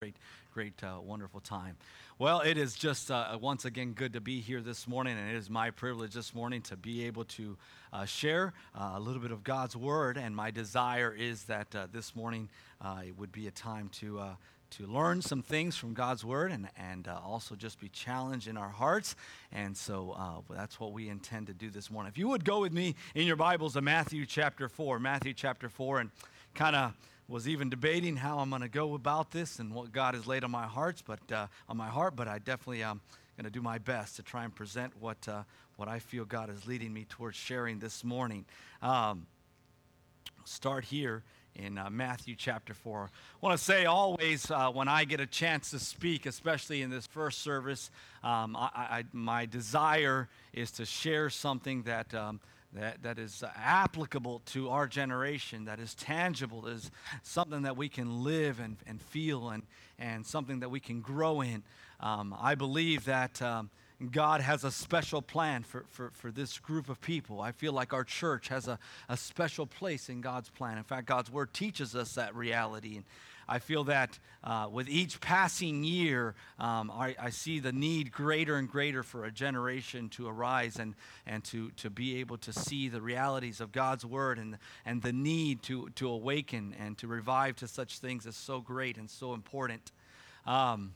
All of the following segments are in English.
great, great, uh, wonderful time. Well, it is just uh, once again good to be here this morning, and it is my privilege this morning to be able to uh, share uh, a little bit of God's Word. And my desire is that uh, this morning uh, it would be a time to to learn some things from God's Word and, and uh, also just be challenged in our hearts. And so uh, that's what we intend to do this morning. If you would go with me in your Bibles to Matthew chapter 4, Matthew chapter 4, and kind of was even debating how I'm going to go about this and what God has laid on my hearts, but uh, on my heart. But I definitely am going to do my best to try and present what uh, what I feel God is leading me towards sharing this morning. Um, start here in uh, Matthew chapter 4. I want to say always uh, when I get a chance to speak, especially in this first service, um, I, I, my desire is to share something that. Um, that, that is applicable to our generation, that is tangible, that is something that we can live and, and feel, and, and something that we can grow in. Um, I believe that um, God has a special plan for, for, for this group of people. I feel like our church has a, a special place in God's plan. In fact, God's word teaches us that reality. And I feel that uh, with each passing year, um, I, I, see the need greater and greater for a generation to arise and, and to, to be able to see the realities of God's word and, and the need to, to awaken and to revive to such things is so great and so important. Um,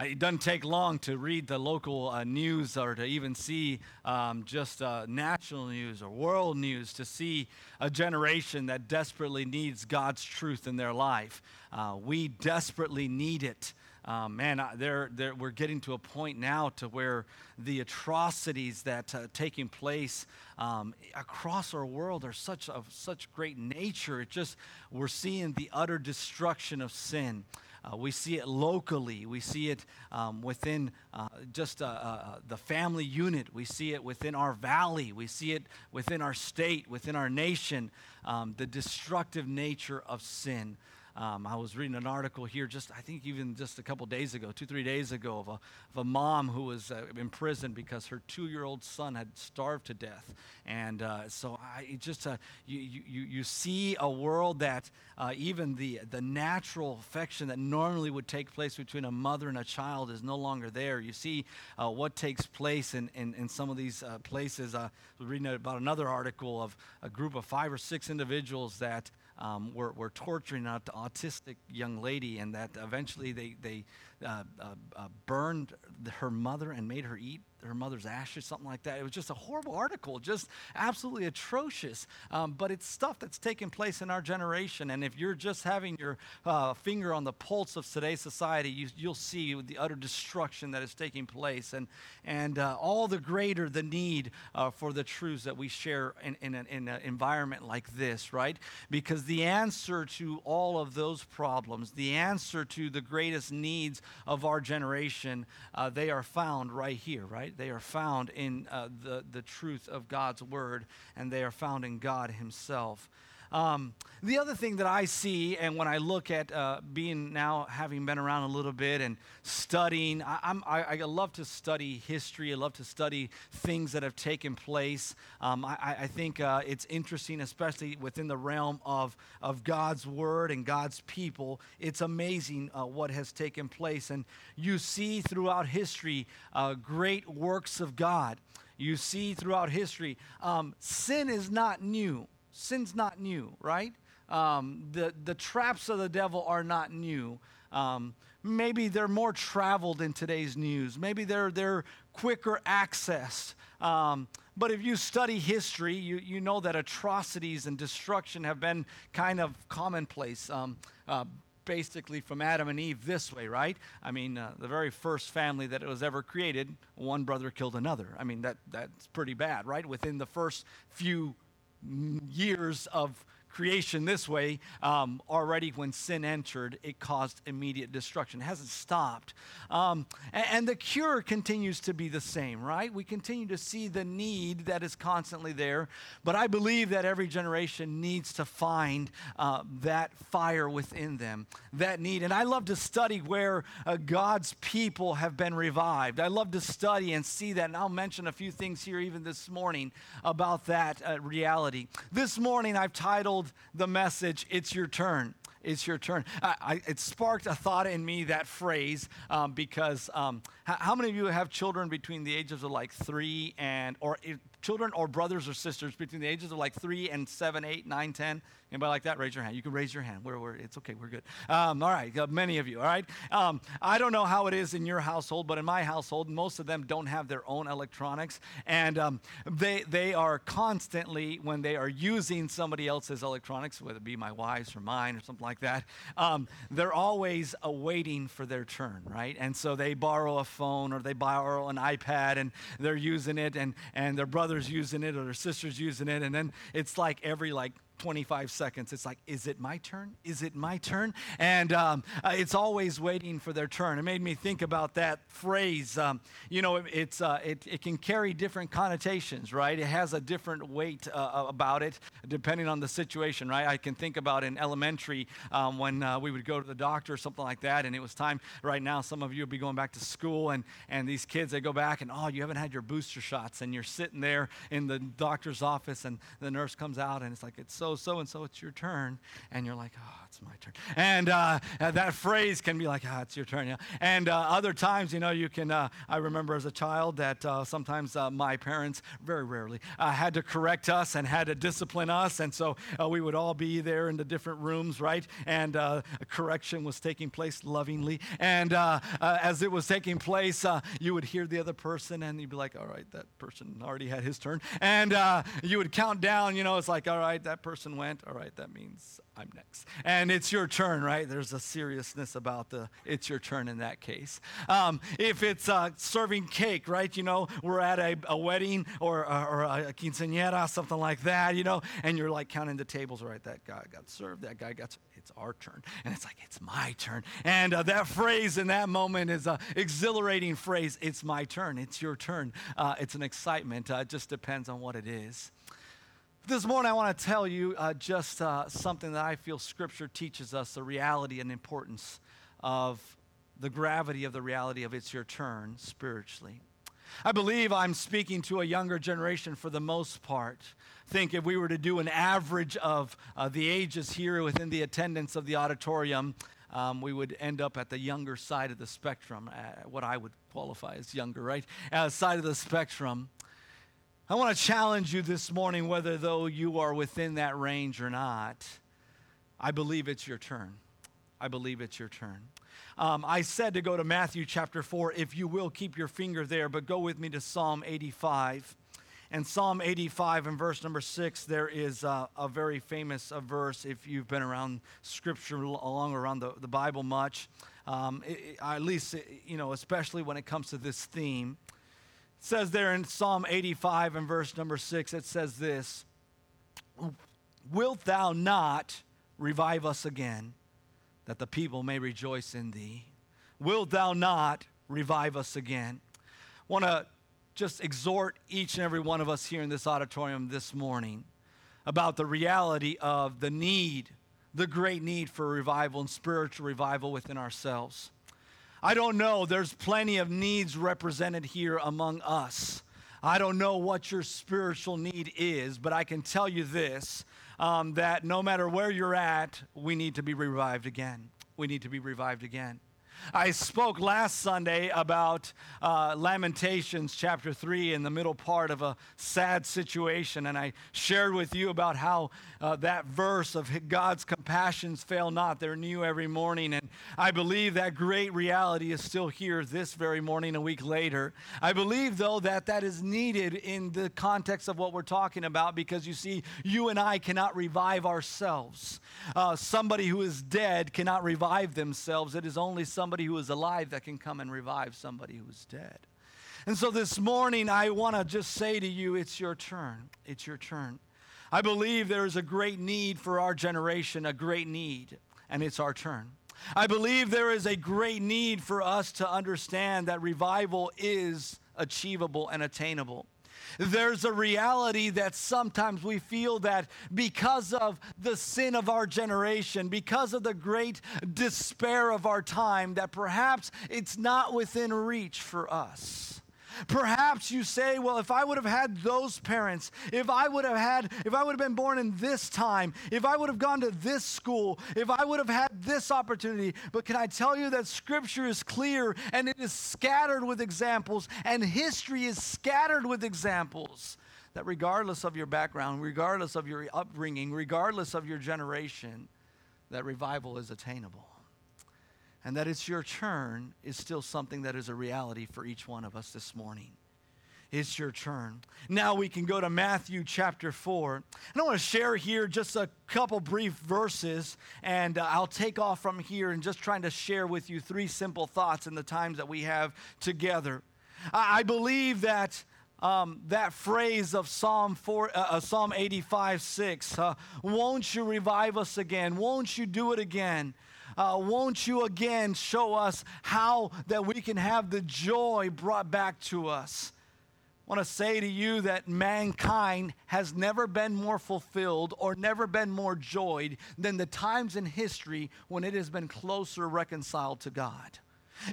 it doesn't take long to read the local uh, news or to even see um, just uh, national news or world news to see a generation that desperately needs God's truth in their life. Uh, we desperately need it. Um, man, they're, they're, we're getting to a point now to where the atrocities that uh, taking place um, across our world are such of such great nature. It just we're seeing the utter destruction of sin. Uh, we see it locally. We see it um, within uh, just uh, uh, the family unit. We see it within our valley. We see it within our state, within our nation. Um, the destructive nature of sin. Um, I was reading an article here just, I think even just a couple days ago, two, three days ago, of a, of a mom who was uh, in prison because her two year old son had starved to death. And uh, so I just, uh, you, you, you see a world that uh, even the, the natural affection that normally would take place between a mother and a child is no longer there. You see uh, what takes place in, in, in some of these uh, places. I was reading about another article of a group of five or six individuals that um, were, were torturing an autistic young lady, and that eventually they, they uh, uh, uh, burned her mother and made her eat her mother's ashes, something like that. It was just a horrible article, just absolutely atrocious. Um, but it's stuff that's taking place in our generation. And if you're just having your uh, finger on the pulse of today's society, you, will see the utter destruction that is taking place. And, and uh, all the greater the need uh, for the truths that we share in, in, an, in an environment like this, right? Because the answer to all of those problems, the answer to the greatest needs of our generation, uh, they are found right here, right? They are found in uh, the, the truth of God's word, and they are found in God Himself. Um, the other thing that I see, and when I look at uh, being now having been around a little bit and studying, I, I, I, love to study history. I love to study things that have taken place. Um, I, I, think uh, it's interesting, especially within the realm of, of God's Word and God's people. It's amazing uh, what has taken place. And you see throughout history uh, great works of God. You see throughout history, um, sin is not new sin's not new, right? Um, the, the traps of the devil are not new. Um, maybe they're more traveled in today's news. Maybe they're, they're quicker accessed. Um, but if you study history, you, you know that atrocities and destruction have been kind of commonplace. Um, uh, basically from Adam and Eve this way, right? I mean, uh, the very first family that was ever created, one brother killed another. I mean, that, that's pretty bad, right? Within the first few years of creation this way, um, already when sin entered, it caused immediate destruction. It hasn't stopped. Um, and, and, the cure continues to be the same, right? We continue to see the need that is constantly there. But I believe that every generation needs to find uh, that fire within them, that need. And I love to study where uh, God's people have been revived. I love to study and see that. And I'll mention a few things here even this morning about that uh, reality. This morning, I've titled the message, It's Your Turn. it's your turn. I, I, it sparked a thought in me, that phrase, um, because um, how, how, many of you have children between the ages of like three and, or children or brothers or sisters between the ages of like three and seven, eight, nine, ten? Anybody like that? Raise your hand. You can raise your hand. We're, we're, it's okay. We're good. Um, all right. Uh, many of you. All right. Um, I don't know how it is in your household, but in my household, most of them don't have their own electronics, and um, they they are constantly when they are using somebody else's electronics, whether it be my wife's or mine or something like that. Um, they're always waiting for their turn, right? And so they borrow a phone or they borrow an iPad, and they're using it, and and their brother's using it or their sister's using it, and then it's like every like 25 seconds. It's like, is it my turn? Is it my turn? And um, uh, it's always waiting for their turn. It made me think about that phrase. Um, you know, it, it's, uh, it, it can carry different connotations, right? It has a different weight uh, uh, about it depending on the situation, right? I can think about in elementary um, when uh, we would go to the doctor or something like that, and it was time. Right now, some of you will be going back to school, and, and these kids, they go back and, oh, you haven't had your booster shots, and you're sitting there in the doctor's office, and the nurse comes out, and it's like, it's so so so and so, it's your turn. And you're like, oh, it's my turn. And uh, that phrase can be like, ah, oh, it's your turn. Yeah. And uh, other times, you know, you can, uh, I remember as a child that uh, sometimes uh, my parents, very rarely, uh, had to correct us and had to discipline us. And so we would all be there in the different rooms, right? And a correction was taking place lovingly. And as it was taking place, you would hear the other person and you'd be like, all right, that person already had his turn. And you would count down, you know, it's like, all right, that person person went, all right, that means I'm next. And it's your turn, right? There's a seriousness about the it's your turn in that case. Um, if it's uh, serving cake, right? You know, we're at a, a wedding or, or, a quinceañera, something like that, you know, and you're like counting the tables, right? That guy got served, that guy got served. It's our turn. And it's like, it's my turn. And uh, that phrase in that moment is an exhilarating phrase. It's my turn. It's your turn. Uh, it's an excitement. Uh, it just depends on what it is. This morning, I want to tell you uh, just uh, something that I feel Scripture teaches us the reality and importance of the gravity of the reality of it's your turn spiritually. I believe I'm speaking to a younger generation for the most part. Think if we were to do an average of uh, the ages here within the attendance of the auditorium, um, we would end up at the younger side of the spectrum, uh, what I would qualify as younger, right? Uh, side of the spectrum. I want to challenge you this morning, whether though you are within that range or not, I believe it's your turn. I believe it's your turn. Um, I said to go to Matthew chapter 4, if you will, keep your finger there, but go with me to Psalm 85. And Psalm 85 and verse number 6, there is a, a very famous a verse if you've been around Scripture along around the, the Bible much, um, it, at least, you know, especially when it comes to this theme says there in Psalm 85 and verse number 6, it says this Wilt thou not revive us again, that the people may rejoice in thee? Wilt thou not revive us again? want to just exhort each and every one of us here in this auditorium this morning about the reality of the need, the great need for revival and spiritual revival within ourselves. I don't know. There's plenty of needs represented here among us. I don't know what your spiritual need is, but I can tell you this um, that no matter where you're at, we need to be revived again. We need to be revived again. I spoke last Sunday about uh, Lamentations chapter 3 in the middle part of a sad situation, and I shared with you about how uh, that verse of God's compassions fail not, they're new every morning. And I believe that great reality is still here this very morning, a week later. I believe, though, that that is needed in the context of what we're talking about because you see, you and I cannot revive ourselves. Uh, somebody who is dead cannot revive themselves, it is only somebody somebody who is alive that can come and revive somebody who is dead. And so this morning, I want to just say to you, it's your turn. It's your turn. I believe there is a great need for our generation, a great need, and it's our turn. I believe there is a great need for us to understand that revival is achievable and attainable. There's a reality that sometimes we feel that because of the sin of our generation, because of the great despair of our time, that perhaps it's not within reach for us. Perhaps you say, well, if I would have had those parents, if I would have had, if I would have been born in this time, if I would have gone to this school, if I would have had this opportunity. But can I tell you that scripture is clear and it is scattered with examples, and history is scattered with examples that regardless of your background, regardless of your upbringing, regardless of your generation, that revival is attainable and that it's your turn is still something that is a reality for each one of us this morning. It's your turn. Now we can go to Matthew chapter 4. And I want to share here just a couple brief verses, and uh, I'll take off from here and just trying to share with you three simple thoughts in the times that we have together. I, I believe that. Um, that phrase of Psalm, 4, uh, uh, Psalm 85 6, uh, won't you revive us again? Won't you do it again? Uh, won't you again show us how that we can have the joy brought back to us? I want to say to you that mankind has never been more fulfilled or never been more joyed than the times in history when it has been closer reconciled to God.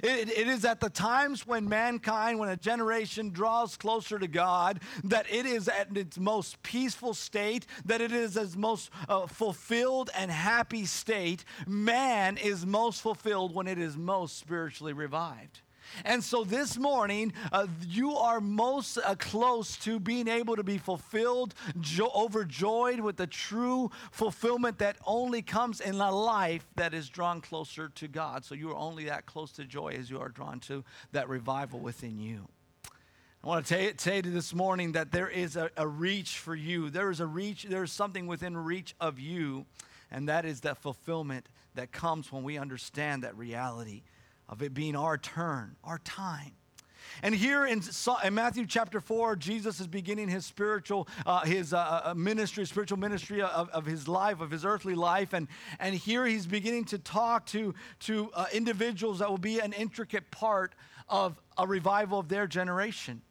It, it is at the times when mankind, when a generation draws closer to God, that it is at its most peaceful state, that it is its most uh, fulfilled and happy state. Man is most fulfilled when it is most spiritually revived. And so this morning, uh, you are most uh, close to being able to be fulfilled, jo- overjoyed with the true fulfillment that only comes in a life that is drawn closer to God. So you are only that close to joy as you are drawn to that revival within you. I want to tell tell you this morning that there is a, a reach for you. There is a reach, there is something within reach of you, and that is that fulfillment that comes when we understand that reality of it being our turn, our time. And here in, in, Matthew chapter 4, Jesus is beginning his spiritual, uh, his uh, uh, uh, ministry, spiritual ministry of, of his life, of his earthly life. And, and here he's beginning to talk to, to uh, individuals that will be an intricate part of a revival of their generation.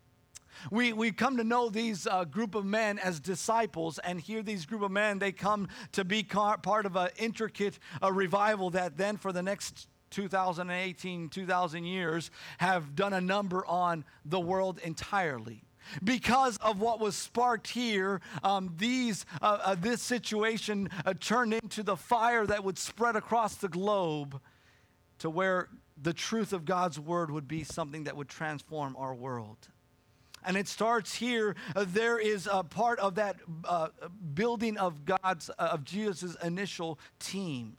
We, we come to know these uh, group of men as disciples, and here these group of men, they come to be part of an intricate uh, revival that then for the next 2018, 2000 years have done a number on the world entirely because of what was sparked here, um, these, uh, uh, this situation uh, turned into the fire that would spread across the globe to where the truth of God's word would be something that would transform our world. And it starts here. Uh, there is a part of that uh, building of God's, uh, of Jesus' initial team.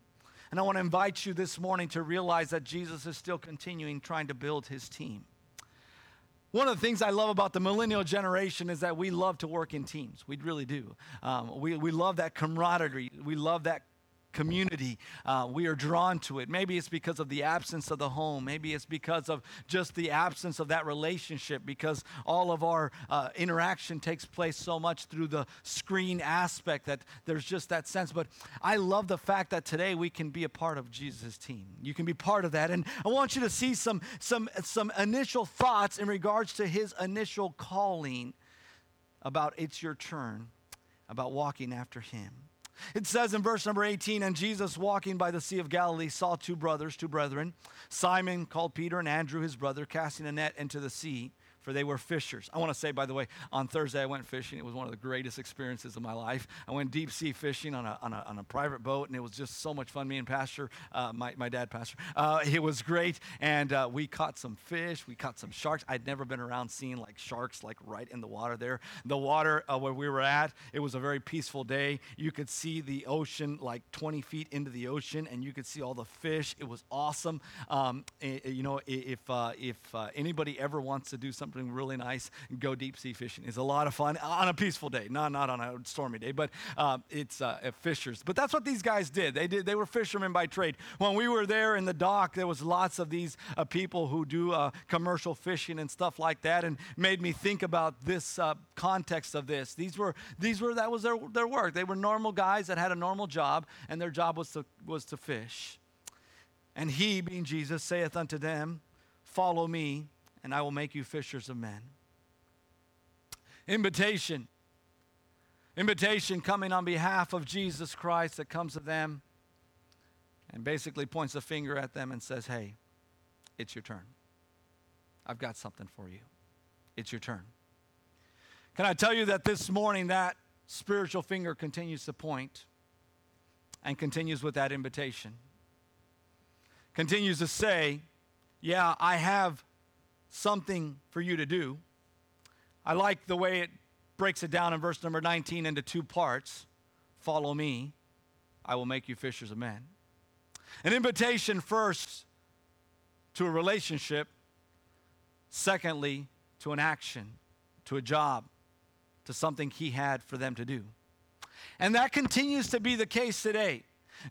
And I want to invite you this morning to realize that Jesus is still continuing trying to build his team. One of the things I love about the millennial generation is that we love to work in teams. We really do. Um, we, we love that camaraderie. We love that community. Uh, we are drawn to it. Maybe it's because of the absence of the home. Maybe it's because of just the absence of that relationship, because all of our uh, interaction takes place so much through the screen aspect that there's just that sense. But I love the fact that today we can be a part of Jesus' team. You can be part of that. And I want you to see some, some, some initial thoughts in regards to his initial calling about it's your turn, about walking after him. It says in verse number 18, and Jesus walking by the Sea of Galilee saw two brothers, two brethren, Simon called Peter and Andrew his brother, casting a net into the sea for they were fishers. I want to say, by the way, on Thursday I went fishing. It was one of the greatest experiences of my life. I went deep sea fishing on a, on a, on a private boat, and it was just so much fun. Me and Pastor, uh, my, my dad, Pastor, uh, it was great. And uh, we caught some fish, we caught some sharks. I'd never been around seeing like sharks like right in the water there. The water uh, where we were at, it was a very peaceful day. You could see the ocean like 20 feet into the ocean, and you could see all the fish. It was awesome. Um, it, you know, if, uh, if uh, anybody ever wants to do something, something really nice, and go deep sea fishing. It's a lot of fun on a peaceful day, not, not on a stormy day, but uh, it's uh, fishers. But that's what these guys did. They did. They were fishermen by trade. When we were there in the dock, there was lots of these uh, people who do uh, commercial fishing and stuff like that, and made me think about this uh, context of this. These were these were that was their their work. They were normal guys that had a normal job, and their job was to was to fish. And he, being Jesus, saith unto them, Follow me, and I will make you fishers of men. Invitation. Invitation coming on behalf of Jesus Christ that comes to them and basically points a finger at them and says, Hey, it's your turn. I've got something for you. it's your turn. Can I tell you that this morning that spiritual finger continues to point and continues with that invitation? Continues to say, Yeah, I have something for you to do. I like the way it breaks it down in verse number 19 into two parts Follow me, I will make you fishers of men. An invitation first to a relationship, secondly, to an action, to a job, to something he had for them to do. And that continues to be the case today.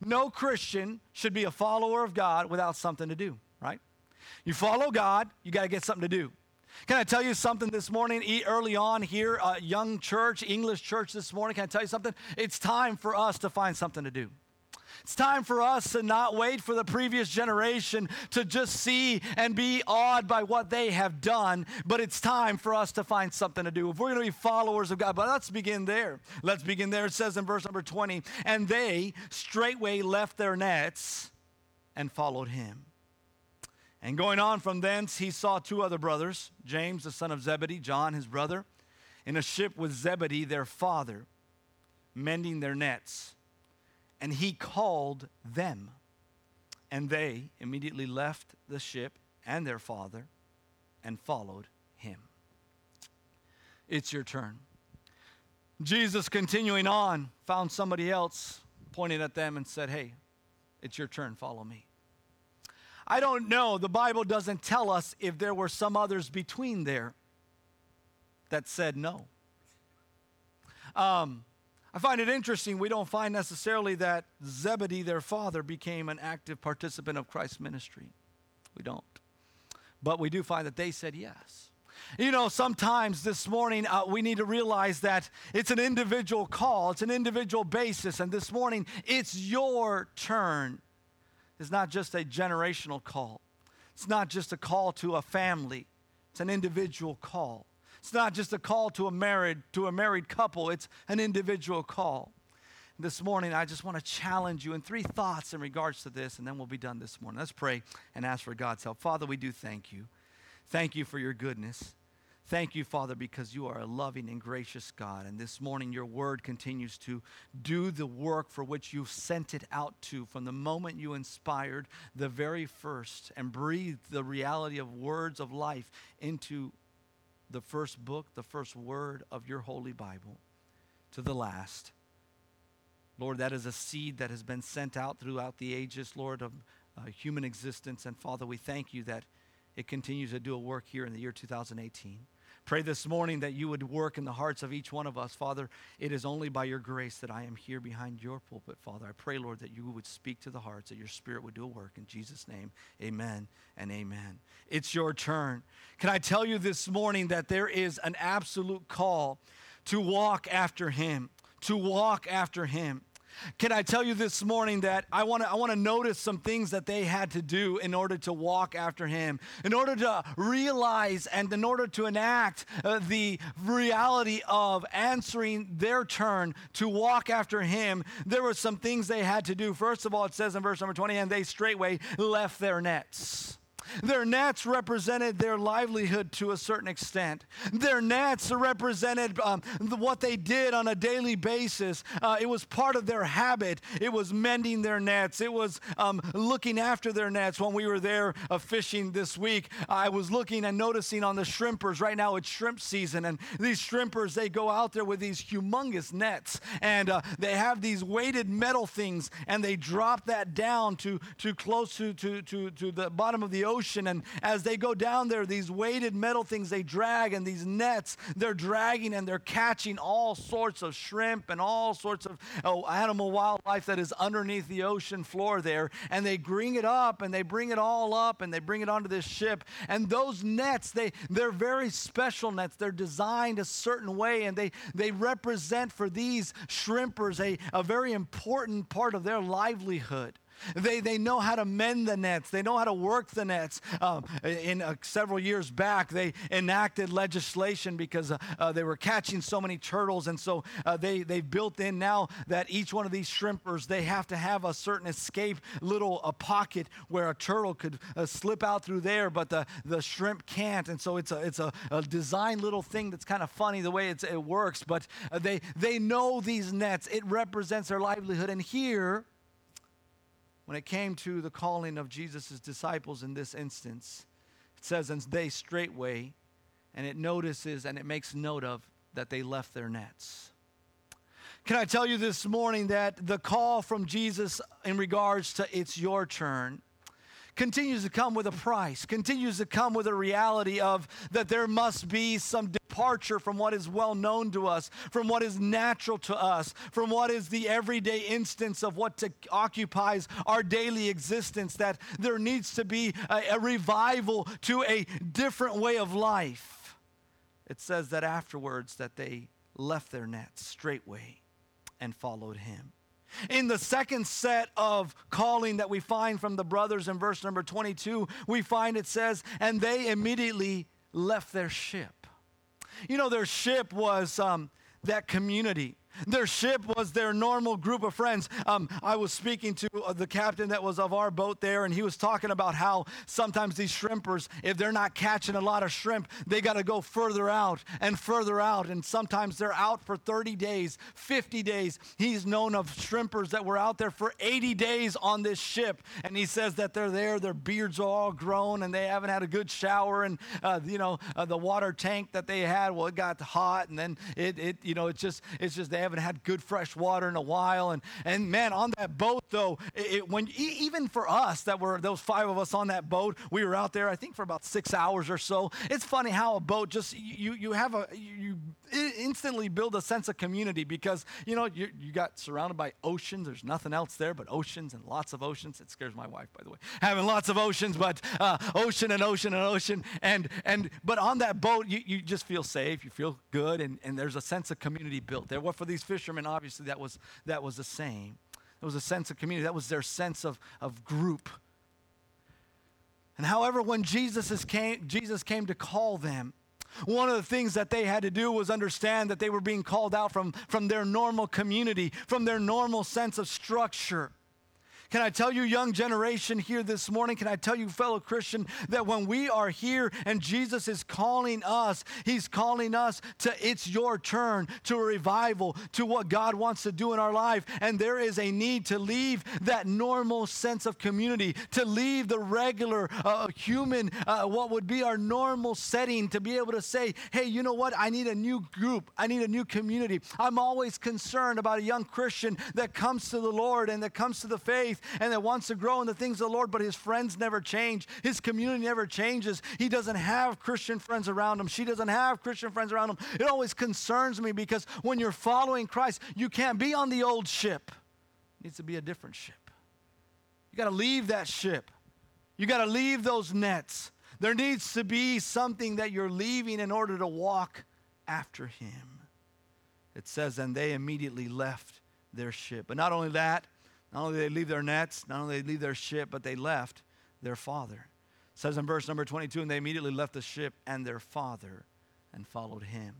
No Christian should be a follower of God without something to do, right? You follow God, you got to get something to do. Can I tell you something this morning, early on here, uh, young church, English church this morning? Can I tell you something? It's time for us to find something to do. It's time for us to not wait for the previous generation to just see and be awed by what they have done, but it's time for us to find something to do. If we're going to be followers of God, but let's begin there. Let's begin there. It says in verse number 20, and they straightway left their nets and followed him. And going on from thence, he saw two other brothers, James, the son of Zebedee, John, his brother, in a ship with Zebedee, their father, mending their nets and he called them. And they immediately left the ship and their father and followed him. It's your turn. Jesus, continuing on, found somebody else, pointed at them, and said, Hey, it's your turn, follow me. I don't know. The Bible doesn't tell us if there were some others between there that said no. Um, I find it interesting, we don't find necessarily that Zebedee, their father, became an active participant of Christ's ministry. We don't. But we do find that they said yes. You know, sometimes this morning uh, we need to realize that it's an individual call, it's an individual basis, and this morning it's your turn. It's not just a generational call, it's not just a call to a family, it's an individual call. It's not just a call to a married to a married couple, it's an individual call. This morning, I just want to challenge you in three thoughts in regards to this, and then we'll be done this morning. Let's pray and ask for God's help. Father, we do thank you. Thank you for your goodness. Thank you, Father, because you are a loving and gracious God. And this morning, your word continues to do the work for which you've sent it out to from the moment you inspired the very first and breathed the reality of words of life into the first book, the first word of your holy Bible to the last. Lord, that is a seed that has been sent out throughout the ages, Lord, of uh, human existence. And Father, we thank you that it continues to do a work here in the year 2018. Pray this morning that you would work in the hearts of each one of us. Father, it is only by your grace that I am here behind your pulpit, Father. I pray, Lord, that you would speak to the hearts, that your spirit would do a work. In Jesus' name, amen and amen. It's your turn. Can I tell you this morning that there is an absolute call to walk after him, to walk after him. Can I tell you this morning that I want to I want to notice some things that they had to do in order to walk after him, in order to realize and in order to enact uh, the reality of answering their turn to walk after him. There were some things they had to do. First of all, it says in verse number 20, and they straightway left their nets. Their nets represented their livelihood to a certain extent. Their nets represented um, what they did on a daily basis. Uh, it was part of their habit. It was mending their nets. It was um, looking after their nets. When we were there uh, fishing this week, I was looking and noticing on the shrimpers. Right now it's shrimp season, and these shrimpers they go out there with these humongous nets, and uh, they have these weighted metal things, and they drop that down to to close to to to, to the bottom of the ocean ocean. And as they go down there, these weighted metal things they drag, and these nets they're dragging and they're catching all sorts of shrimp and all sorts of oh, animal wildlife that is underneath the ocean floor there. And they bring it up and they bring it all up and they bring it onto this ship. And those nets, they, they're very special nets. They're designed a certain way and they, they represent for these shrimpers a, a very important part of their livelihood. They, they know how to mend the nets. They know how to work the nets. Um, in uh, several years back, they enacted legislation because uh, uh, they were catching so many turtles, and so uh, they they built in now that each one of these shrimpers they have to have a certain escape little a pocket where a turtle could uh, slip out through there, but the the shrimp can't, and so it's a it's a, a design little thing that's kind of funny the way it works. But uh, they they know these nets. It represents their livelihood, and here when it came to the calling of Jesus' disciples in this instance, it says, and they straightway, and it notices and it makes note of that they left their nets. Can I tell you this morning that the call from Jesus in regards to it's your turn continues to come with a price, continues to come with a reality of that there must be some departure from what is well known to us, from what is natural to us, from what is the everyday instance of what occupies our daily existence, that there needs to be a, a revival to a different way of life. It says that afterwards that they left their nets straightway and followed him. In the second set of calling that we find from the brothers in verse number 22, we find it says, and they immediately left their ship. You know, their ship was um, that community their ship was their normal group of friends. Um, I was speaking to uh, the captain that was of our boat there, and he was talking about how sometimes these shrimpers, if they're not catching a lot of shrimp, they got to go further out and further out. And sometimes they're out for 30 days, 50 days. He's known of shrimpers that were out there for 80 days on this ship. And he says that they're there, their beards are all grown, and they haven't had a good shower. And, uh, you know, uh, the water tank that they had, well, it got hot, and then it, it you know, it's just, it's just, they haven't had good fresh water in a while. And, and man, on that boat, though, it, when even for us that were those five of us on that boat, we were out there, I think, for about six hours or so. It's funny how a boat just, you, you have a, you instantly build a sense of community because, you know, you, you got surrounded by oceans. There's nothing else there but oceans and lots of oceans. It scares my wife, by the way, having lots of oceans, but uh, ocean and ocean and ocean. And, and, but on that boat, you, you just feel safe. You feel good. And, and there's a sense of community built there. Well, for these fishermen, obviously, that was, that was the same. It was a sense of community. That was their sense of, of group. And however, when Jesus, came, Jesus came to call them, one of the things that they had to do was understand that they were being called out from, from their normal community, from their normal sense of structure. Can I tell you, young generation here this morning, can I tell you, fellow Christian, that when we are here and Jesus is calling us, He's calling us to it's your turn, to a revival, to what God wants to do in our life. And there is a need to leave that normal sense of community, to leave the regular uh, human, uh, what would be our normal setting, to be able to say, hey, you know what? I need a new group, I need a new community. I'm always concerned about a young Christian that comes to the Lord and that comes to the faith and that wants to grow in the things of the Lord, but his friends never change. His community never changes. He doesn't have Christian friends around him. She doesn't have Christian friends around him. It always concerns me because when you're following Christ, you can't be on the old ship. It needs to be a different ship. You got to leave that ship. You got to leave those nets. There needs to be something that you're leaving in order to walk after him. It says, and they immediately left their ship. But not only that, not only did they leave their nets, not only did they leave their ship, but they left their father. It says in verse number 22, and they immediately left the ship and their father and followed him.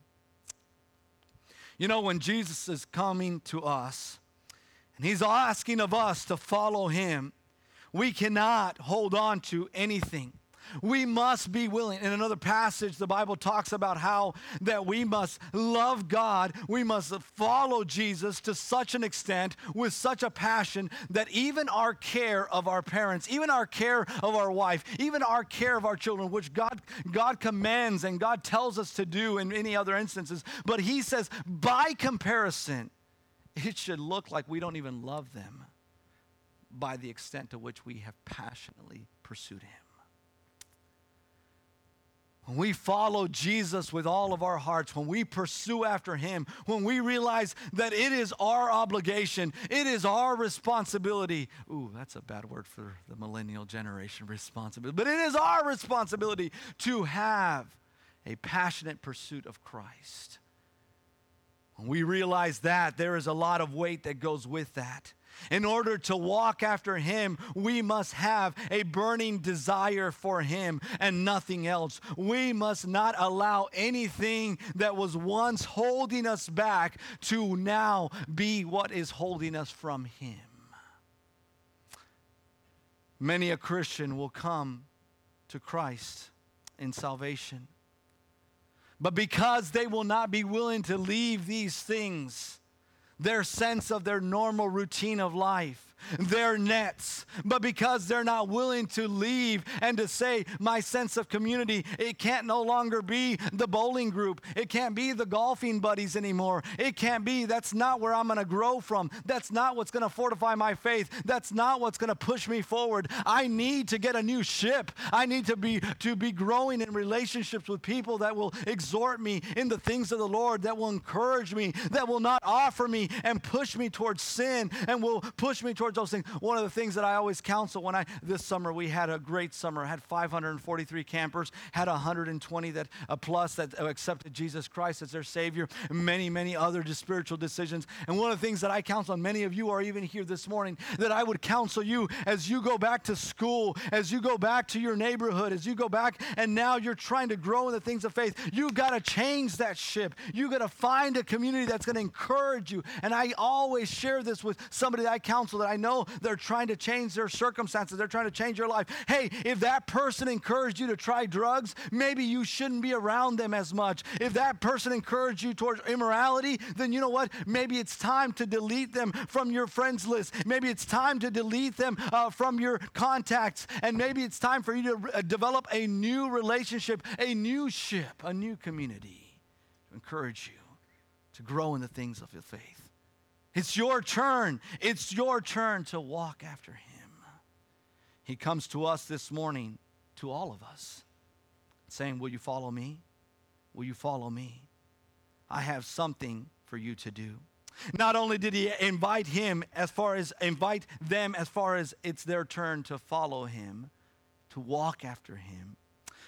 You know, when Jesus is coming to us and he's asking of us to follow him, we cannot hold on to anything. We must be willing. In another passage, the Bible talks about how that we must love God, we must follow Jesus to such an extent with such a passion that even our care of our parents, even our care of our wife, even our care of our children, which God God commands and God tells us to do in any other instances, but he says by comparison, it should look like we don't even love them by the extent to which we have passionately pursued him. When we follow Jesus with all of our hearts, when we pursue after Him, when we realize that it is our obligation, it is our responsibility. Ooh, that's a bad word for the millennial generation responsibility. But it is our responsibility to have a passionate pursuit of Christ. When we realize that, there is a lot of weight that goes with that. In order to walk after Him, we must have a burning desire for Him and nothing else. We must not allow anything that was once holding us back to now be what is holding us from Him. Many a Christian will come to Christ in salvation. But because they will not be willing to leave these things, their sense of their normal routine of life, their nets. But because they're not willing to leave and to say, my sense of community, it can't no longer be the bowling group. It can't be the golfing buddies anymore. It can't be, that's not where I'm going to grow from. That's not what's going to fortify my faith. That's not what's going to push me forward. I need to get a new ship. I need to be to be growing in relationships with people that will exhort me in the things of the Lord, that will encourage me, that will not offer me and push me towards sin and will push me towards towards those things. One of the things that I always counsel when I, this summer, we had a great summer, had 543 campers, had 120 that uh, plus that accepted Jesus Christ as their Savior, many, many other spiritual decisions. And one of the things that I counsel, and many of you are even here this morning, that I would counsel you as you go back to school, as you go back to your neighborhood, as you go back and now you're trying to grow in the things of faith, you've got to change that ship. You've got to find a community that's going to encourage you. And I always share this with somebody that I counsel that I know they're trying to change their circumstances, they're trying to change your life. Hey, if that person encouraged you to try drugs, maybe you shouldn't be around them as much. If that person encouraged you towards immorality, then you know what? Maybe it's time to delete them from your friends list. Maybe it's time to delete them uh, from your contacts. And maybe it's time for you to uh, develop a new relationship, a new ship, a new community to encourage you to grow in the things of your faith. It's your turn. It's your turn to walk after him. He comes to us this morning, to all of us, saying, Will you follow me? Will you follow me? I have something for you to do. Not only did he invite him as far as invite them as far as it's their turn to follow him, to walk after him,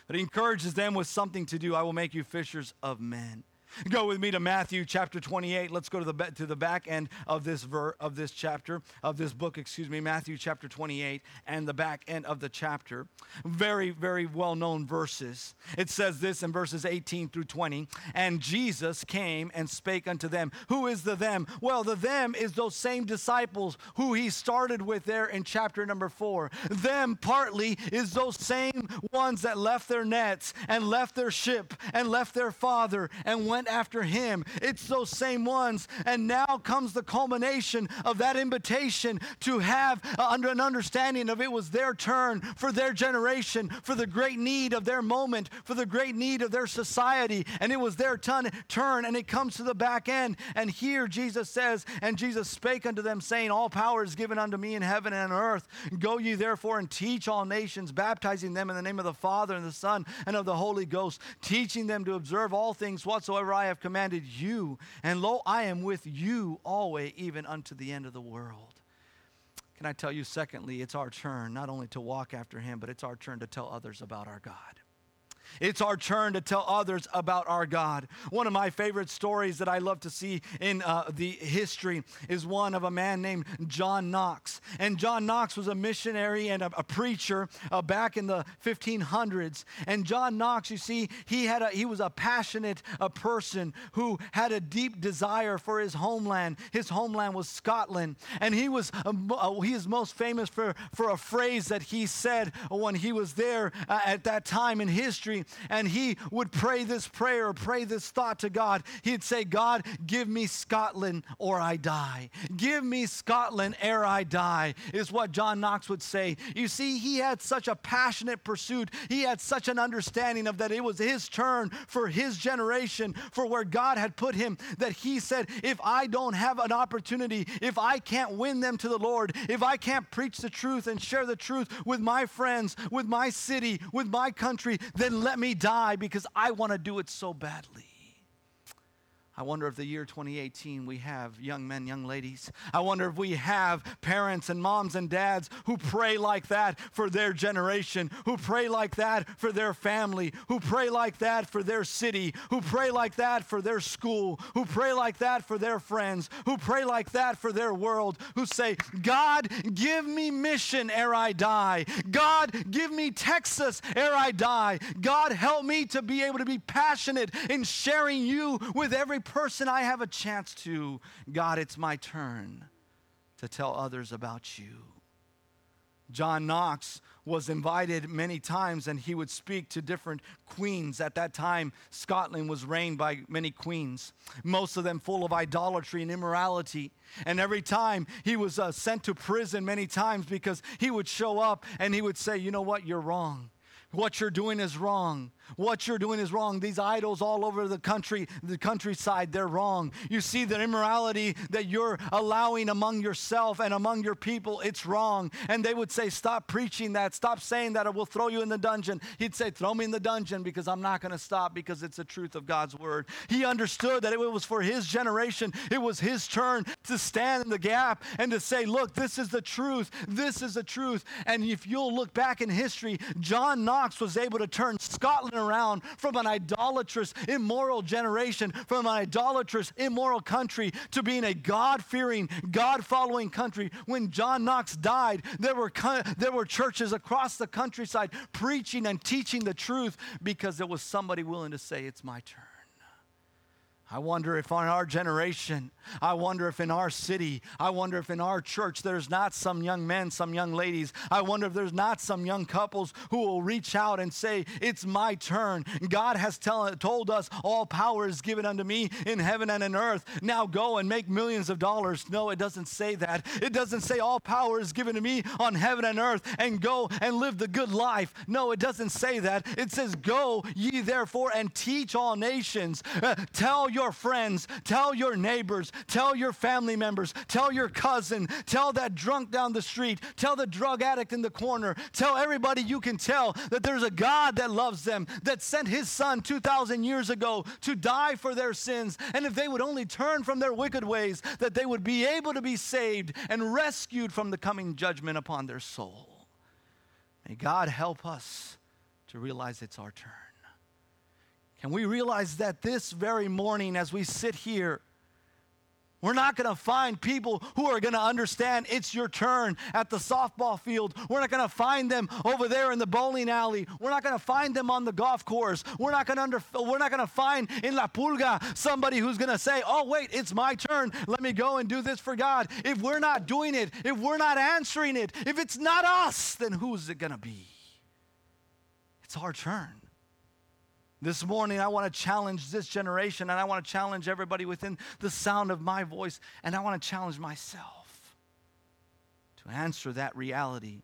but he encourages them with something to do. I will make you fishers of men. Go with me to Matthew chapter 28. Let's go to the to the back end of this ver, of this chapter of this book, excuse me, Matthew chapter 28 and the back end of the chapter. Very very well-known verses. It says this in verses 18 through 20, and Jesus came and spake unto them. Who is the them? Well, the them is those same disciples who he started with there in chapter number 4. Them partly is those same ones that left their nets and left their ship and left their father and went after him. It's those same ones. And now comes the culmination of that invitation to have under an understanding of it was their turn for their generation, for the great need of their moment, for the great need of their society. And it was their ton, turn, and it comes to the back end. And here Jesus says, And Jesus spake unto them, saying, All power is given unto me in heaven and on earth. Go ye therefore and teach all nations, baptizing them in the name of the Father and the Son and of the Holy Ghost, teaching them to observe all things whatsoever I have commanded you. And lo, I am with you always, even unto the end of the world. Can I tell you, secondly, it's our turn not only to walk after him, but it's our turn to tell others about our God. It's our turn to tell others about our God. One of my favorite stories that I love to see in uh, the history is one of a man named John Knox. And John Knox was a missionary and a, a preacher uh, back in the 1500s. And John Knox, you see, he had a, he was a passionate a person who had a deep desire for his homeland. His homeland was Scotland, and he was um, uh, he is most famous for for a phrase that he said when he was there uh, at that time in history and he would pray this prayer, pray this thought to God. He'd say, God, give me Scotland or I die. Give me Scotland ere I die, is what John Knox would say. You see, he had such a passionate pursuit. He had such an understanding of that it was his turn for his generation, for where God had put him, that he said, if I don't have an opportunity, if I can't win them to the Lord, if I can't preach the truth and share the truth with my friends, with my city, with my country, then let me die because I want to do it so badly. I wonder if the year 2018 we have young men, young ladies. I wonder if we have parents and moms and dads who pray like that for their generation, who pray like that for their family, who pray like that for their city, who pray like that for their school, who pray like that for their friends, who pray like that for their world, who say, God, give me mission ere I die. God, give me Texas ere I die. God, help me to be able to be passionate in sharing you with every person I have a chance to, God, it's my turn to tell others about you. John Knox was invited many times and he would speak to different queens. At that time, Scotland was reigned by many queens, most of them full of idolatry and immorality. And every time he was uh, sent to prison many times because he would show up and he would say, You know what? You're wrong. What you're doing is wrong. What you're doing is wrong. These idols all over the country, the countryside, they're wrong. You see the immorality that you're allowing among yourself and among your people, it's wrong. And they would say, Stop preaching that. Stop saying that, or we'll throw you in the dungeon. He'd say, Throw me in the dungeon because I'm not going to stop because it's the truth of God's word. He understood that it was for his generation, it was his turn to stand in the gap and to say, Look, this is the truth. This is the truth. And if you'll look back in history, John Knox was able to turn Scotland around from an idolatrous, immoral generation, from an idolatrous, immoral country to being a God fearing, God following country. When John Knox died, there were, there were churches across the countryside preaching and teaching the truth because there was somebody willing to say, It's my turn. I wonder if in our generation, I wonder if in our city, I wonder if in our church there's not some young men, some young ladies. I wonder if there's not some young couples who will reach out and say, It's my turn. God has tell, told us all power is given unto me in heaven and in earth. Now go and make millions of dollars. No, it doesn't say that. It doesn't say all power is given to me on heaven and earth and go and live the good life. No, it doesn't say that. It says, Go ye therefore and teach all nations. Uh, tell your friends, tell your neighbors, tell your family members, tell your cousin, tell that drunk down the street, tell the drug addict in the corner, tell everybody you can tell that there's a God that loves them, that sent his son 2,000 years ago to die for their sins. And if they would only turn from their wicked ways, that they would be able to be saved and rescued from the coming judgment upon their soul. May God help us to realize it's our turn. And we realize that this very morning, as we sit here, we're not going to find people who are going to understand it's your turn at the softball field. We're not going to find them over there in the bowling alley. We're not going to find them on the golf course. We're not going to we're not going to find in La Pulga somebody who's going to say, "Oh wait, it's my turn. Let me go and do this for God." If we're not doing it, if we're not answering it, if it's not us, then who's it going to be? It's our turn. This morning, I want to challenge this generation and I want to challenge everybody within the sound of my voice, and I want to challenge myself to answer that reality.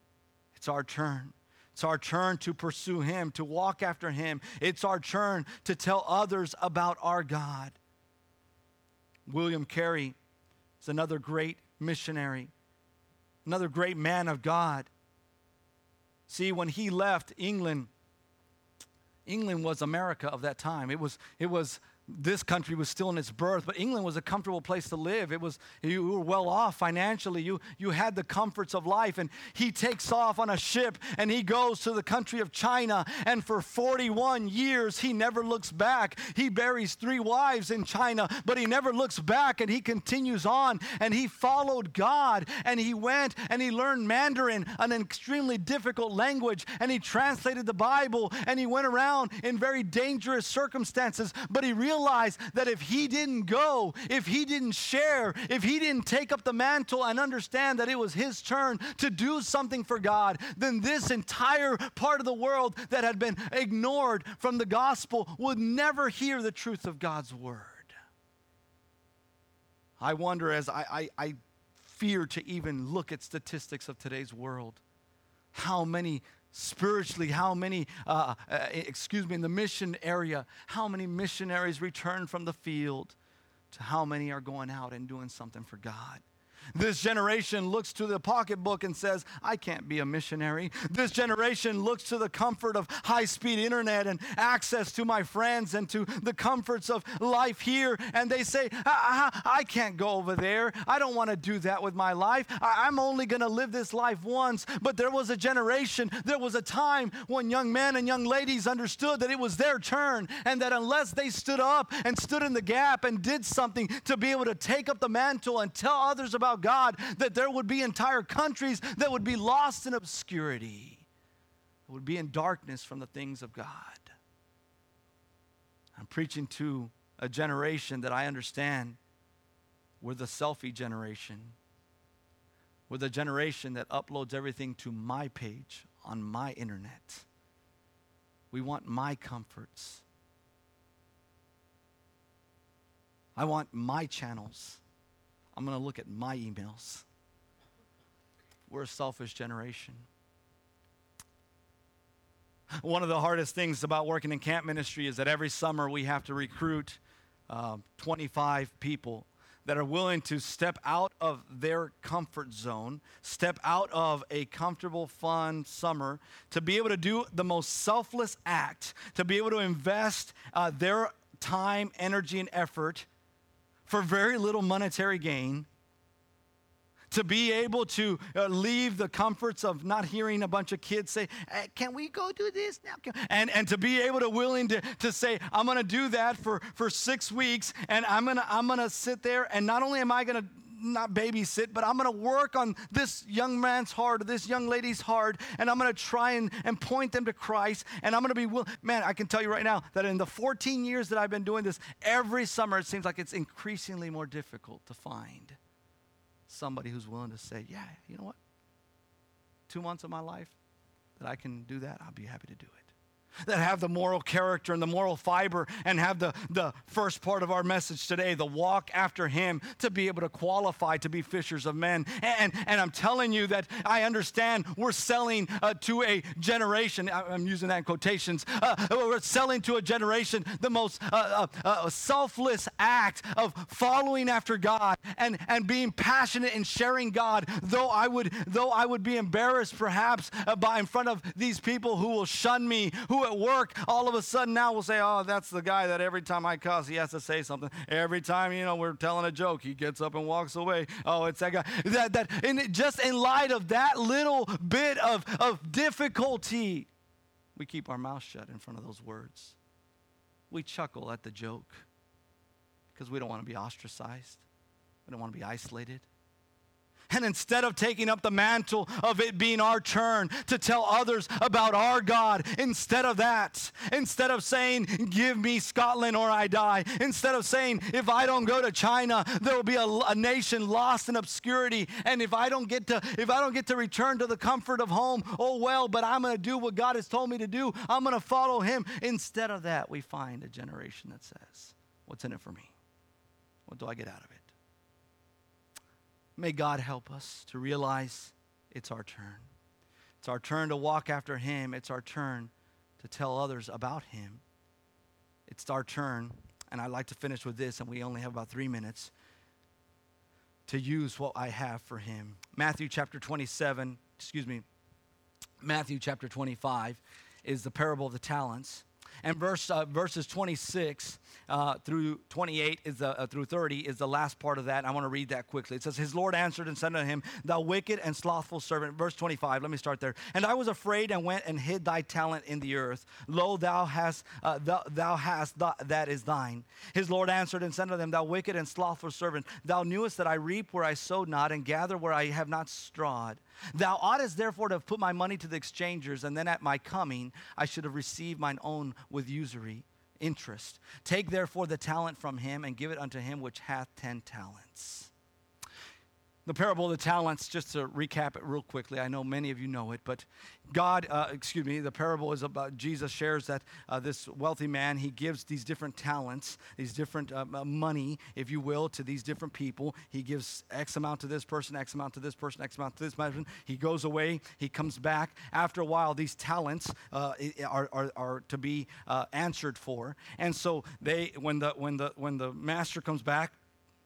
It's our turn. It's our turn to pursue Him, to walk after Him. It's our turn to tell others about our God. William Carey is another great missionary, another great man of God. See, when he left England, England was America of that time. It was, it was this country was still in its birth, but England was a comfortable place to live. It was you were well off financially. You you had the comforts of life. And he takes off on a ship and he goes to the country of China. And for 41 years he never looks back. He buries three wives in China, but he never looks back and he continues on. And he followed God and he went and he learned Mandarin, an extremely difficult language, and he translated the Bible and he went around in very dangerous circumstances, but he realized realize that if he didn't go, if he didn't share, if he didn't take up the mantle and understand that it was his turn to do something for God, then this entire part of the world that had been ignored from the gospel would never hear the truth of God's word. I wonder as I, I, I fear to even look at statistics of today's world, how many spiritually how many uh, uh, excuse me in the mission area how many missionaries return from the field to how many are going out and doing something for god This generation looks to the pocketbook and says, I can't be a missionary. This generation looks to the comfort of high speed internet and access to my friends and to the comforts of life here. And they say, I, I, I can't go over there. I don't want to do that with my life. I, I'm only going to live this life once. But there was a generation, there was a time when young men and young ladies understood that it was their turn and that unless they stood up and stood in the gap and did something to be able to take up the mantle and tell others about God, that there would be entire countries that would be lost in obscurity, would be in darkness from the things of God. I'm preaching to a generation that I understand we're the selfie generation. We're the generation that uploads everything to my page on my internet. We want my comforts. I want my channels. I'm going to look at my emails. We're a selfish generation. One of the hardest things about working in camp ministry is that every summer we have to recruit uh, 25 people that are willing to step out of their comfort zone, step out of a comfortable, fun summer, to be able to do the most selfless act, to be able to invest uh, their time, energy, and effort for very little monetary gain to be able to uh, leave the comforts of not hearing a bunch of kids say, hey, Can we go do this now? And, and to be able to willing to, to say, I'm going to do that for, for six weeks, and I'm going to I'm gonna sit there, and not only am I going to not babysit, but I'm going to work on this young man's heart, or this young lady's heart, and I'm going to try and, and point them to Christ. And I'm going to be, will- man, I can tell you right now that in the 14 years that I've been doing this, every summer it seems like it's increasingly more difficult to find somebody who's willing to say, yeah, you know what? Two months of my life that I can do that, I'll be happy to do it that have the moral character and the moral fiber and have the, the first part of our message today, the walk after Him, to be able to qualify to be fishers of men. And, and I'm telling you that I understand we're selling uh, to a generation, I'm using that in quotations, uh, we're selling to a generation the most uh, uh, uh, selfless act of following after God and, and being passionate in sharing God, though I would, though I would be embarrassed perhaps uh, by in front of these people who will shun me, who at work all of a sudden now will say, oh, that's the guy that every time I cuss, he has to say something. Every time, you know, we're telling a joke, he gets up and walks away. Oh, it's that guy. That, that, and just in light of that little bit of, of difficulty, we keep our mouth shut in front of those words. We chuckle at the joke because we don't want to be ostracized. We don't want to be isolated. And instead of taking up the mantle of it being our turn to tell others about our God, instead of that, instead of saying, Give me Scotland or I die, instead of saying, If I don't go to China, there will be a, a nation lost in obscurity. And if I don't get to, if I don't get to return to the comfort of home, oh well, but I'm going to do what God has told me to do. I'm going to follow Him. Instead of that, we find a generation that says, What's in it for me? What do I get out of it? May God help us to realize it's our turn. It's our turn to walk after Him. It's our turn to tell others about Him. It's our turn, and I'd like to finish with this, and we only have about three minutes to use what I have for Him. Matthew chapter 27, excuse me, Matthew chapter 25 is the parable of the talents. And verse, uh, verses 26 uh, through 28 is the, uh, through 30 is the last part of that. I want to read that quickly. It says, His Lord answered and said unto him, Thou wicked and slothful servant. Verse 25, let me start there. And I was afraid and went and hid thy talent in the earth. Lo, thou hast, uh, thou, thou hast th- that is thine. His Lord answered and said unto him, Thou wicked and slothful servant, thou knewest that I reap where I sowed not, and gather where I have not strawed. Thou oughtest therefore to have put my money to the exchangers, and then at my coming I should have received mine own with usury interest. Take therefore the talent from him and give it unto him which hath ten talents the parable of the talents, just to recap it real quickly, I know many of you know it, but God, uh, excuse me, the parable is about Jesus shares that uh, this wealthy man, he gives these different talents, these different uh, money, if you will, to these different people. He gives X amount to this person, X amount to this person, X amount to this person. He goes away, he comes back. After a while, these talents uh, are, are, are, to be uh, answered for. And so they, when the, when, the, when the master comes back,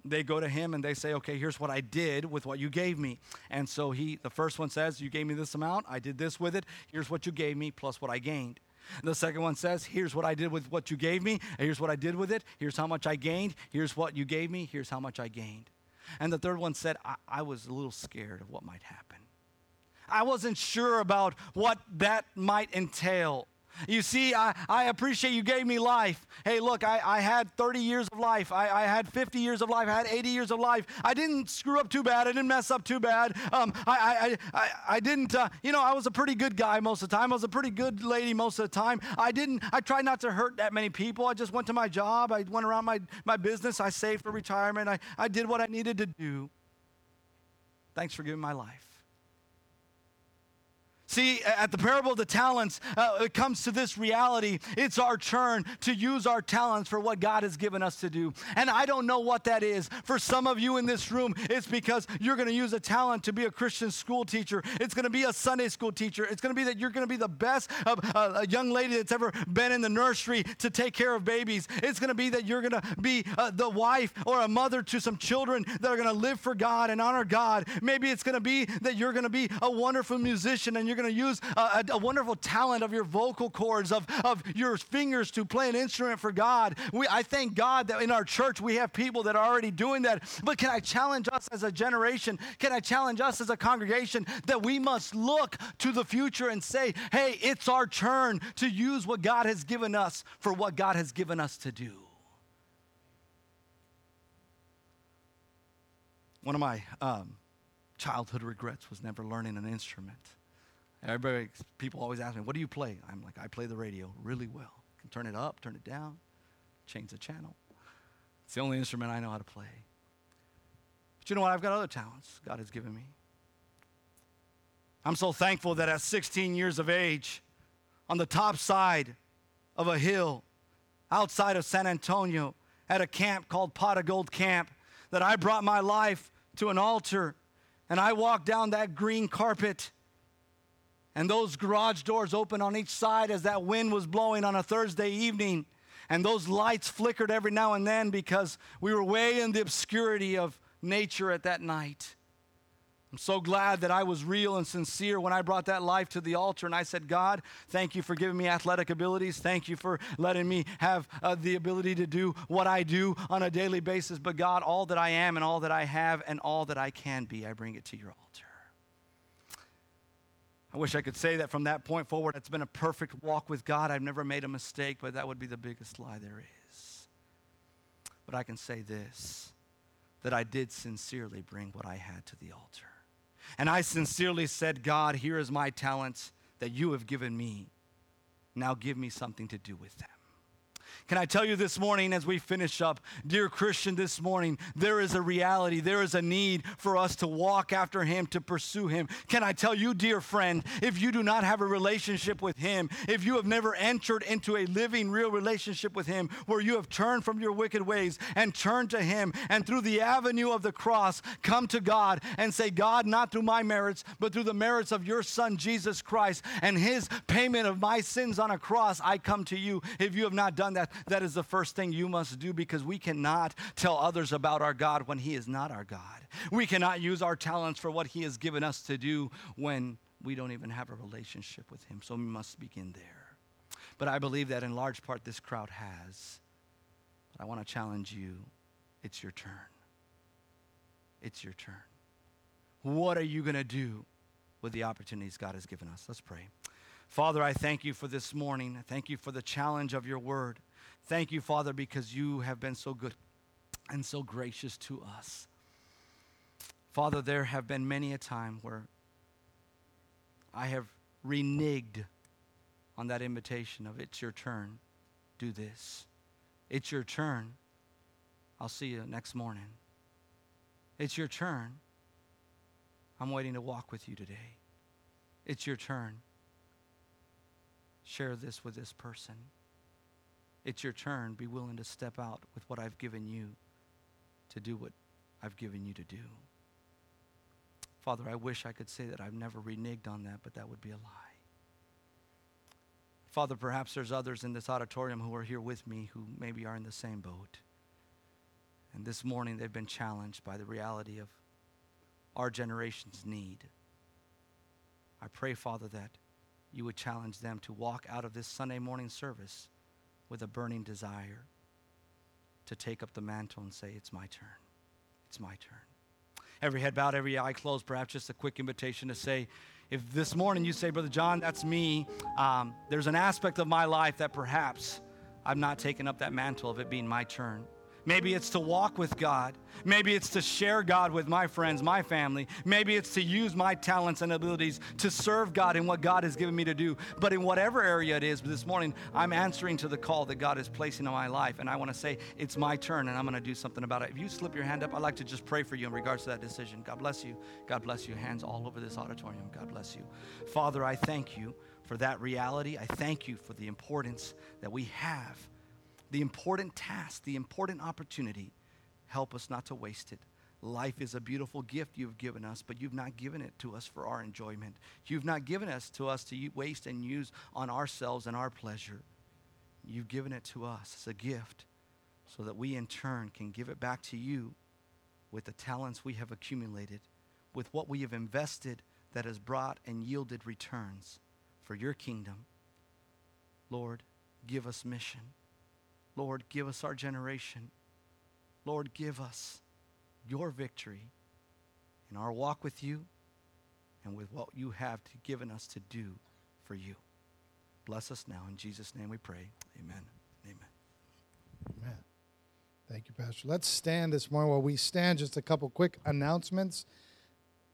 they go to him and they say, okay, here's what I did with what you gave me. And so he, the first one says, you gave me this amount, I did this with it, here's what you gave me plus what I gained. The second one says, here's what I did with what you gave me, here's what I did with it, here's how much I gained, here's what you gave me, here's how much I gained. And the third one said, I, I was a little scared of what might happen. I wasn't sure about what that might entail. You see, I, I appreciate you gave me life. Hey, look, I, I had 30 years of life. I, I had 50 years of life. I had 80 years of life. I didn't screw up too bad. I didn't mess up too bad. Um, I, I, I, I didn't, uh, you know, I was a pretty good guy most of the time. I was a pretty good lady most of the time. I didn't, I tried not to hurt that many people. I just went to my job. I went around my, my business. I saved for retirement. I, I did what I needed to do. Thanks for giving my life. See, at the parable of the talents, uh, it comes to this reality. It's our turn to use our talents for what God has given us to do. And I don't know what that is. For some of you in this room, it's because you're going to use a talent to be a Christian school teacher. It's going to be a Sunday school teacher. It's going to be that you're going to be the best uh, a young lady that's ever been in the nursery to take care of babies. It's going to be that you're going to be uh, the wife or a mother to some children that are going to live for God and honor God. Maybe it's going to be that you're going to be a wonderful musician and you're going to use a, a, wonderful talent of your vocal cords, of, of your fingers to play an instrument for God. We, I thank God that in our church we have people that are already doing that. But can I challenge us as a generation? Can I challenge us as a congregation that we must look to the future and say, hey, it's our turn to use what God has given us for what God has given us to do? One of my um, childhood regrets was never learning an instrument. Everybody, people always ask me, what do you play? I'm like, I play the radio really well. Can turn it up, turn it down, change the channel. It's the only instrument I know how to play. But you know what? I've got other talents God has given me. I'm so thankful that at 16 years of age, on the top side of a hill outside of San Antonio, at a camp called Pot of Gold Camp, that I brought my life to an altar and I walked down that green carpet and those garage doors open on each side as that wind was blowing on a Thursday evening. And those lights flickered every now and then because we were way in the obscurity of nature at that night. I'm so glad that I was real and sincere when I brought that life to the altar and I said, God, thank you for giving me athletic abilities. Thank you for letting me have uh, the ability to do what I do on a daily basis. But God, all that I am and all that I have and all that I can be, I bring it to your altar. I wish I could say that from that point forward, it's been a perfect walk with God. I've never made a mistake, but that would be the biggest lie there is. But I can say this that I did sincerely bring what I had to the altar. And I sincerely said, God, here is my talents that you have given me. Now give me something to do with them. Can I tell you this morning as we finish up, dear Christian, this morning, there is a reality, there is a need for us to walk after Him, to pursue Him. Can I tell you, dear friend, if you do not have a relationship with Him, if you have never entered into a living, real relationship with Him, where you have turned from your wicked ways and turned to Him, and through the avenue of the cross, come to God and say, God, not through my merits, but through the merits of your Son, Jesus Christ, and His payment of my sins on a cross, I come to you. If you have not done that, that is the first thing you must do because we cannot tell others about our God when He is not our God. We cannot use our talents for what He has given us to do when we don't even have a relationship with Him. So we must begin there. But I believe that in large part this crowd has. But I want to challenge you it's your turn. It's your turn. What are you going to do with the opportunities God has given us? Let's pray. Father, I thank you for this morning. I thank you for the challenge of your word. Thank you, Father, because you have been so good and so gracious to us. Father, there have been many a time where I have reneged on that invitation of it's your turn, do this. It's your turn, I'll see you next morning. It's your turn, I'm waiting to walk with you today. It's your turn. Share this with this person. It's your turn. Be willing to step out with what I've given you to do what I've given you to do. Father, I wish I could say that I've never reneged on that, but that would be a lie. Father, perhaps there's others in this auditorium who are here with me who maybe are in the same boat. And this morning they've been challenged by the reality of our generation's need. I pray, Father, that you would challenge them to walk out of this Sunday morning service with a burning desire to take up the mantle and say, It's my turn. It's my turn. Every head bowed, every eye closed, perhaps just a quick invitation to say, if this morning you say, Brother John, that's me, um, there's an aspect of my life that perhaps I've not taken up that mantle of it being my turn. Maybe it's to walk with God. Maybe it's to share God with my friends, my family. Maybe it's to use my talents and abilities to serve God in what God has given me to do. But in whatever area it is, this morning, I'm answering to the call that God is placing in my life. And I want to say, it's my turn and I'm going to do something about it. If you slip your hand up, I'd like to just pray for you in regards to that decision. God bless you. God bless you. Hands all over this auditorium. God bless you. Father, I thank you for that reality. I thank you for the importance that we have the important task, the important opportunity. Help us not to waste it. Life is a beautiful gift you've given us, but you've not given it to us for our enjoyment. You've not given us to us to waste and use on ourselves and our pleasure. You've given it to us as a gift so that we in turn can give it back to you with the talents we have accumulated, with what we have invested that has brought and yielded returns for your kingdom. Lord, give us mission. Lord, give us our generation. Lord, give us your victory in our walk with you and with what you have given us to do for you. Bless us now. In Jesus' name we pray. Amen. Amen. Amen. Thank you, Pastor. Let's stand this morning while we stand. Just a couple quick announcements.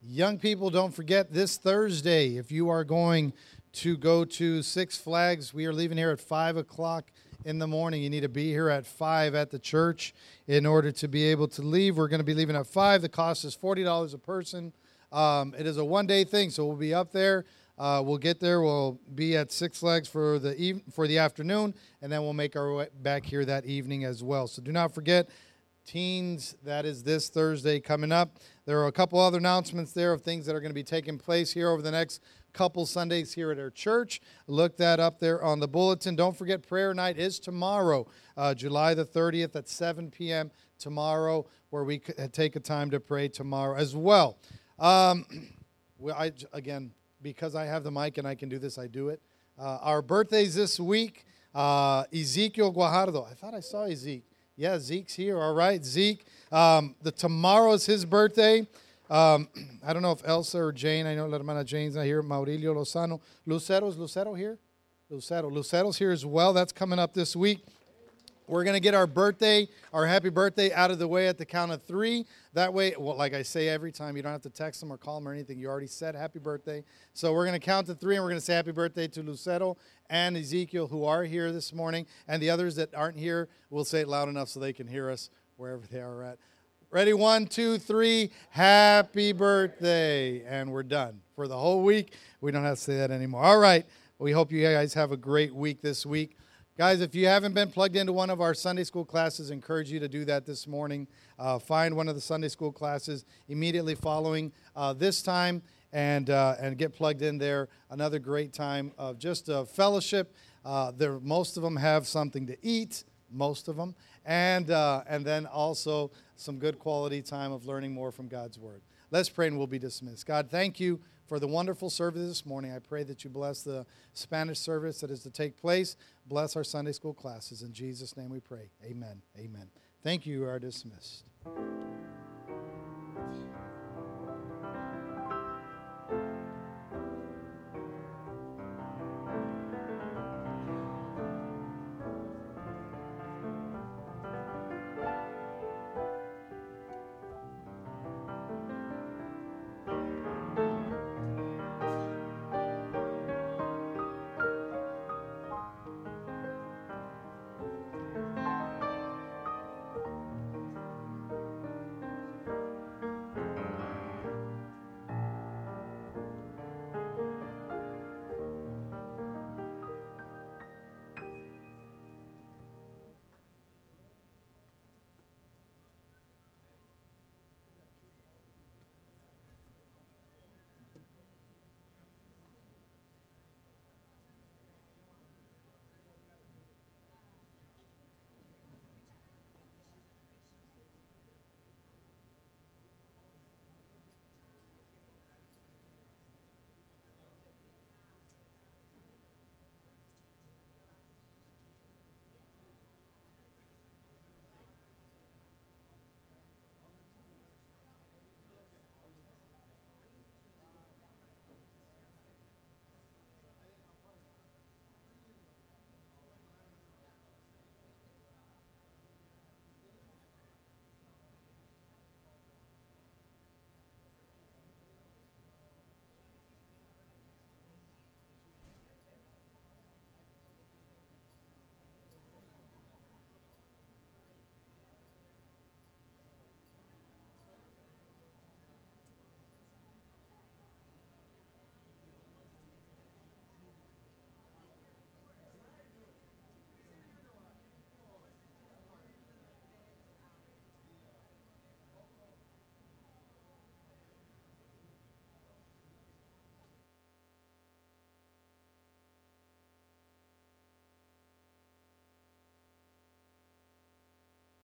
Young people, don't forget this Thursday, if you are going to go to Six Flags, we are leaving here at 5 o'clock in the morning. You need to be here at 5 at the church in order to be able to leave. We're going to be leaving at 5. The cost is $40 a person. Um, it is a one day thing, so we'll be up there. Uh, we'll get there. We'll be at Six Flags for the eve- for the afternoon, and then we'll make our way back here that evening as well. So do not forget, teens. That is this Thursday coming up. There are a couple other announcements there of things that are going to be taking place here over the next couple Sundays here at our church. Look that up there on the bulletin. Don't forget, prayer night is tomorrow, uh, July the 30th at 7 p.m. tomorrow, where we uh, take a time to pray tomorrow as well. Um, I, again, because I have the mic and I can do this, I do it. Uh, our birthdays this week uh, Ezekiel Guajardo. I thought I saw Ezekiel. Yeah, Zeke's here. All right, Zeke. Um, the tomorrow is his birthday. Um, I don't know if Elsa or Jane, I know La Hermana Jane's not here, Maurilio Lozano. Lucero's Lucero here? Lucero. Lucero's here as well. That's coming up this week. We're going to get our birthday, our happy birthday out of the way at the count of three. That way, well, like I say every time, you don't have to text them or call them or anything. You already said happy birthday. So we're going to count to three and we're going to say happy birthday to Lucero and Ezekiel, who are here this morning. And the others that aren't here, we'll say it loud enough so they can hear us wherever they are at. Ready? One, two, three. Happy birthday. And we're done for the whole week. We don't have to say that anymore. All right. We hope you guys have a great week this week. Guys, if you haven't been plugged into one of our Sunday school classes, encourage you to do that this morning. Uh, find one of the Sunday school classes immediately following uh, this time and, uh, and get plugged in there. Another great time of just a fellowship. Uh, there, most of them have something to eat, most of them, and, uh, and then also some good quality time of learning more from God's Word. Let's pray and we'll be dismissed. God, thank you for the wonderful service this morning. I pray that you bless the Spanish service that is to take place. Bless our Sunday school classes. In Jesus' name we pray. Amen. Amen. Thank you. You are dismissed.